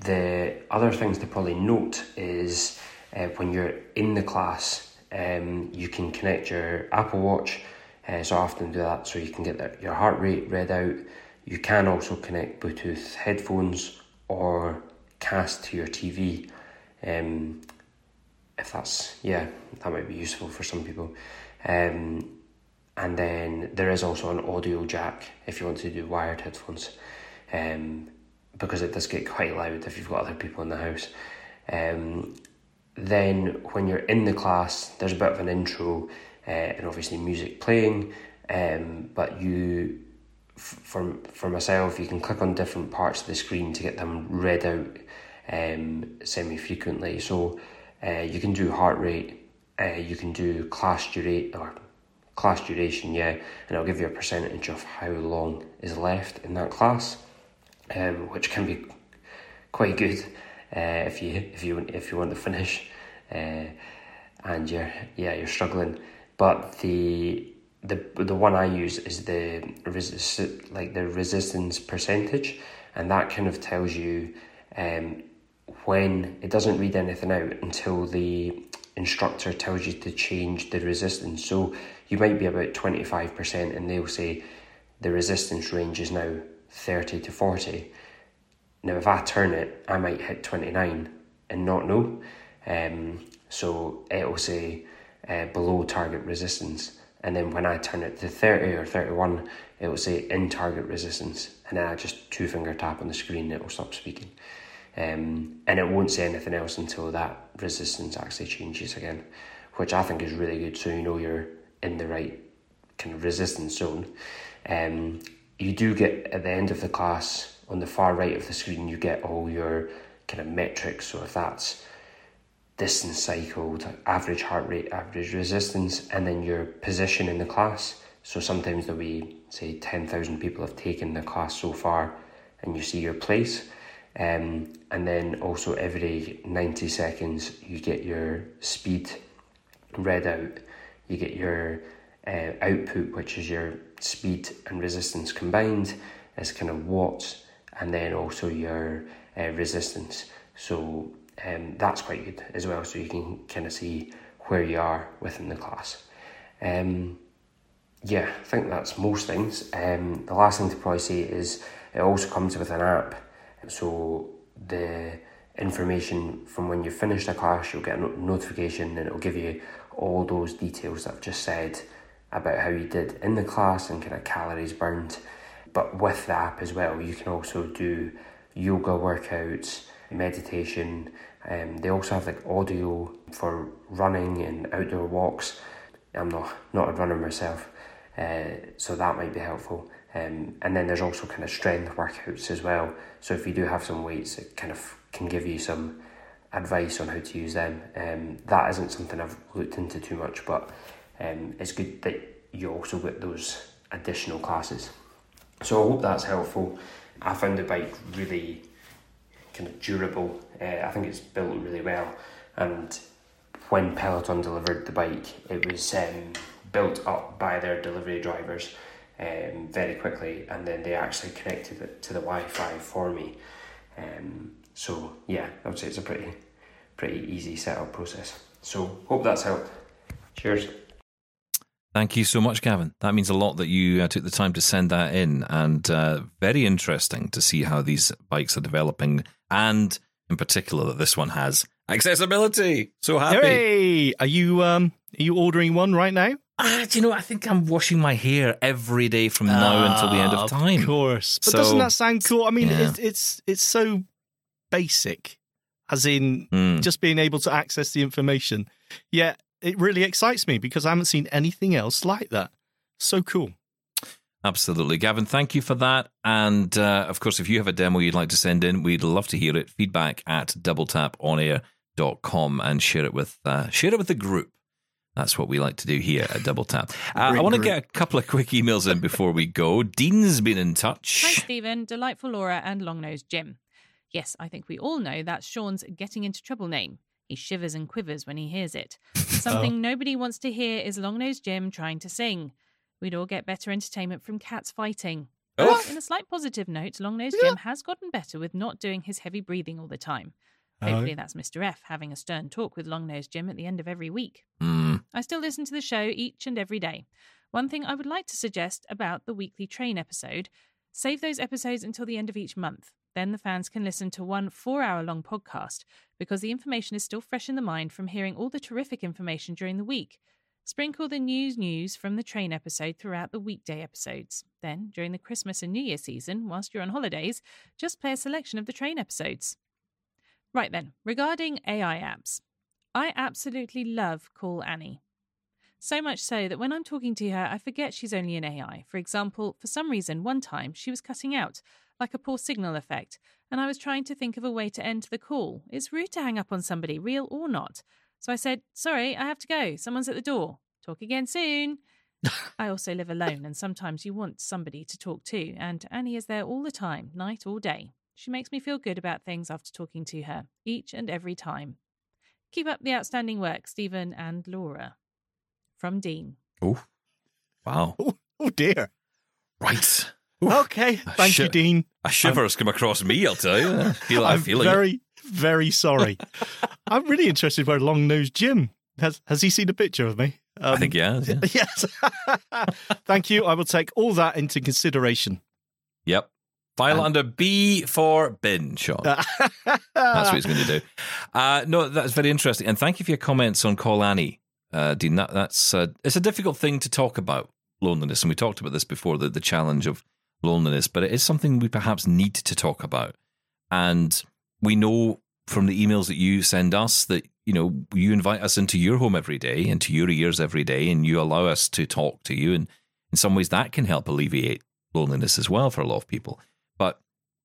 the other things to probably note is uh, when you're in the class, um, you can connect your Apple Watch. Uh, so I often do that so you can get that, your heart rate read out. You can also connect Bluetooth headphones or cast to your TV. Um, if that's yeah, that might be useful for some people. Um, and then there is also an audio jack if you want to do wired headphones, um, because it does get quite loud if you've got other people in the house. Um, then when you're in the class, there's a bit of an intro uh, and obviously music playing. Um, but you, for for myself, you can click on different parts of the screen to get them read out um, semi frequently. So uh, you can do heart rate, uh, you can do class durate or class duration, yeah, and it'll give you a percentage of how long is left in that class, um, which can be quite good uh, if you if you if you want to finish. Uh, and you're yeah you're struggling. But the the the one I use is the resist like the resistance percentage, and that kind of tells you um, when it doesn't read anything out until the instructor tells you to change the resistance. So you might be about twenty five percent, and they'll say the resistance range is now thirty to forty. Now, if I turn it, I might hit twenty nine and not know. Um, so it'll say uh, below target resistance and then when I turn it to 30 or 31, it will say in target resistance, and then I just two finger tap on the screen, it will stop speaking. Um, and it won't say anything else until that resistance actually changes again, which I think is really good so you know you're in the right kind of resistance zone. Um, you do get at the end of the class, on the far right of the screen, you get all your kind of metrics. So if that's distance cycled, average heart rate, average resistance, and then your position in the class. So sometimes there'll be, say, 10,000 people have taken the class so far, and you see your place. Um, and then also every 90 seconds, you get your speed read out, you get your uh, output, which is your speed and resistance combined, as kind of watts, and then also your uh, resistance. So um, that's quite good as well, so you can kind of see where you are within the class. Um, yeah, I think that's most things. Um, the last thing to probably say is it also comes with an app, so the information from when you finish the class, you'll get a notification and it'll give you all those details that I've just said about how you did in the class and kind of calories burned. But with the app as well, you can also do yoga workouts, meditation, um, they also have like audio for running and outdoor walks. I'm not not a runner myself, uh, so that might be helpful. Um, and then there's also kind of strength workouts as well. So if you do have some weights, it kind of can give you some advice on how to use them. Um, that isn't something I've looked into too much, but um, it's good that you also get those additional classes. So I hope that's helpful. I found the bike really kind of durable. Uh, I think it's built really well. And when Peloton delivered the bike, it was um, built up by their delivery drivers um, very quickly, and then they actually connected it to the Wi-Fi for me. Um, so yeah, I would say it's a pretty pretty easy setup process. So hope that's helped. Cheers. Thank you so much, Gavin. That means a lot that you uh, took the time to send that in, and uh, very interesting to see how these bikes are developing, and in particular that this one has accessibility. So happy! Hey, are you um are you ordering one right now? Ah, do you know? I think I'm washing my hair every day from now until the end of time. Of course, but So- doesn't that sound cool? I mean, Yeah. it's it's it's so basic, as in Mm. just being able to access the information. Yet it really excites me because I haven't seen anything else like that. So cool. Absolutely. Gavin, thank you for that. And uh, of course, if you have a demo you'd like to send in, we'd love to hear it. Feedback at doubletaponair.com and share it with uh, share it with the group. That's what we like to do here at Double Tap. Uh, I want to get a couple of quick emails in before we go. Dean's been in touch. Hi, Steven, Delightful Laura, and Longnose Jim. Yes, I think we all know that's Shaun's getting into trouble name. He shivers and quivers when he hears it. Something nobody wants to hear is Longnose Jim trying to sing. We'd all get better entertainment from cats fighting. Oh. In a slight positive note, Longnose Jim has gotten better with not doing his heavy breathing all the time. Hopefully, that's Mr. F having a stern talk with Longnose Jim at the end of every week. Mm, I still listen to the show each and every day. One thing I would like to suggest about the weekly train episode save those episodes until the end of each month. Then the fans can listen to one four hour long podcast because the information is still fresh in the mind from hearing all the terrific information during the week. Sprinkle the news news from the train episode throughout the weekday episodes. Then, during the Christmas and New Year season, whilst you're on holidays, just play a selection of the train episodes. Right then, regarding AI apps, I absolutely love Call Annie. So much so that when I'm talking to her, I forget she's only an AI. For example, for some reason, one time she was cutting out, like a poor signal effect, and I was trying to think of a way to end the call. It's rude to hang up on somebody, real or not. So I said, Sorry, I have to go. Someone's at the door. Talk again soon. I also live alone, and sometimes you want somebody to talk to, and Annie is there all the time, night or day. She makes me feel good about things after talking to her, each and every time. Keep up the outstanding work, Steven and Laura. From Dean. Oh, wow. Oh, oh dear. Right. Okay. Thank shi- you, Dean. A shiver's come across me, I'll tell you. I feel I I'm it. very, very sorry. I'm really interested where Long Nose Jim has. Has he seen a picture of me? I Um, think yeah, yeah. Yes. Thank you. I will take all that into consideration. Yep. File under B for bin, Shaun. That's what he's going to do. Uh, no, that's very interesting, and thank you for your comments on Call Annie, uh, Dean. That, that's uh, it's a difficult thing to talk about loneliness, and we talked about this before the the challenge of loneliness, but it is something we perhaps need to talk about, and we know from the emails that you send us that you know you invite us into your home every day, into your ears every day, and you allow us to talk to you, and in some ways that can help alleviate loneliness as well for a lot of people. But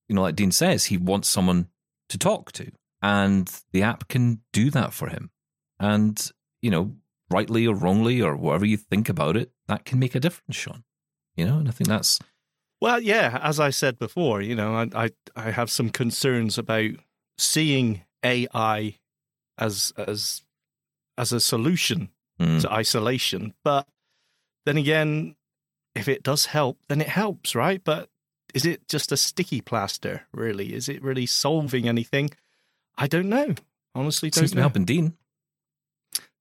you know, like Dean says, he wants someone to talk to, and the app can do that for him. And you know, rightly or wrongly, or whatever you think about it, that can make a difference, Shaun. You know, and I think that's Well, yeah, as I said before, you know, I I, I have some concerns about seeing AI as as as a solution mm, to isolation, but then again, if it does help, then it helps, right? But is it just a sticky plaster? Really, is it really solving anything? I don't know. Honestly, don't seems know. helping Dean.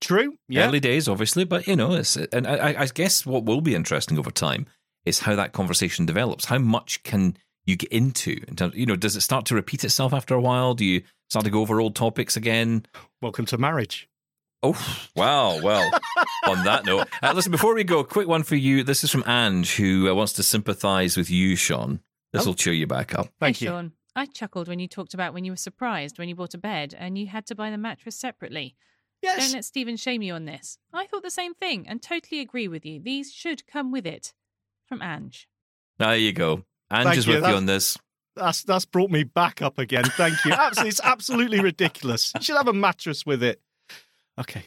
True. Yeah. Early days, obviously, but you know, it's and I, I guess what will be interesting over time is how that conversation develops. How much can you get into? In terms, you know, does it start to repeat itself after a while? Do you start to go over old topics again? Welcome to marriage. Oh, wow. Well, on that note, uh, listen, before we go, a quick one for you. This is from Ange, who uh, wants to sympathize with you, Shaun. This Oh. will cheer you back up. Thank hey, you. Shaun. I chuckled when you talked about when you were surprised when you bought a bed and you had to buy the mattress separately. Yes. Don't let Steven shame you on this. I thought the same thing and totally agree with you. These should come with it. From Ange. There you go. Ange Thank is you. with you That's- on this. That's that's brought me back up again. Thank you. Absolutely, it's absolutely ridiculous. You should have a mattress with it. Okay.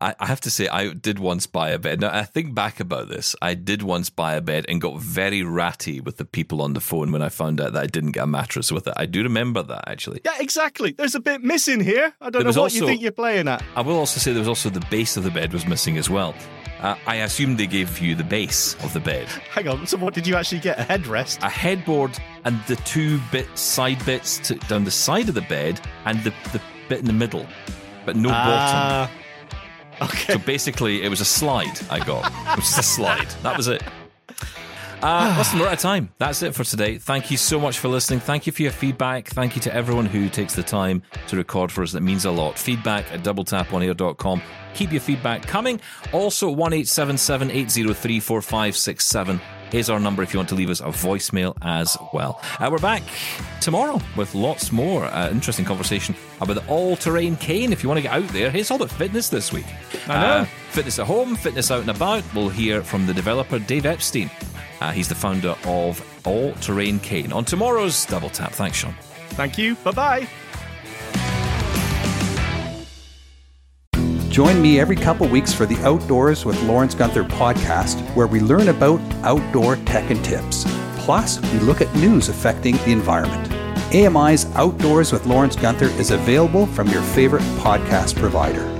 I, I have to say, I did once buy a bed. Now, I think back about this. I did once buy a bed and got very ratty with the people on the phone when I found out that I didn't get a mattress with it. I do remember that, actually. Yeah, exactly. There's a bit missing here. I don't There know what also- you think you're playing at. I will also say there was also the base of the bed was missing as well. Uh, I assume they gave you the base of the bed, Hang on. So, what did you actually get? A headrest? a headboard, and the two bit side bits to, down the side of the bed, and the, the bit in the middle, but no bottom. Ah, okay. So basically, it was a slide I got. It was just a slide. That was it. Uh, listen, we're out of time. That's it for today. Thank you so much for listening. Thank you for your feedback. Thank you to everyone who takes the time to record for us. That means a lot. Feedback at doubletaponair.com. Keep your feedback coming. Also, 1 803 4567 is our number if you want to leave us a voicemail as well. Uh, we're back tomorrow with lots more uh, interesting conversation about the all terrain cane. If you want to get out there, hey, it's all about fitness this week. I know. Uh, fitness at home, fitness out and about. We'll hear from the developer, Dave Epstein. Uh, he's the founder of All Terrain Cane. On tomorrow's Double Tap. Thanks, Shaun. Thank you. Bye bye. Join me every couple weeks for the Outdoors with Lawrence Gunther podcast, where we learn about outdoor tech and tips. Plus, we look at news affecting the environment. AMI's Outdoors with Lawrence Gunther is available from your favorite podcast provider.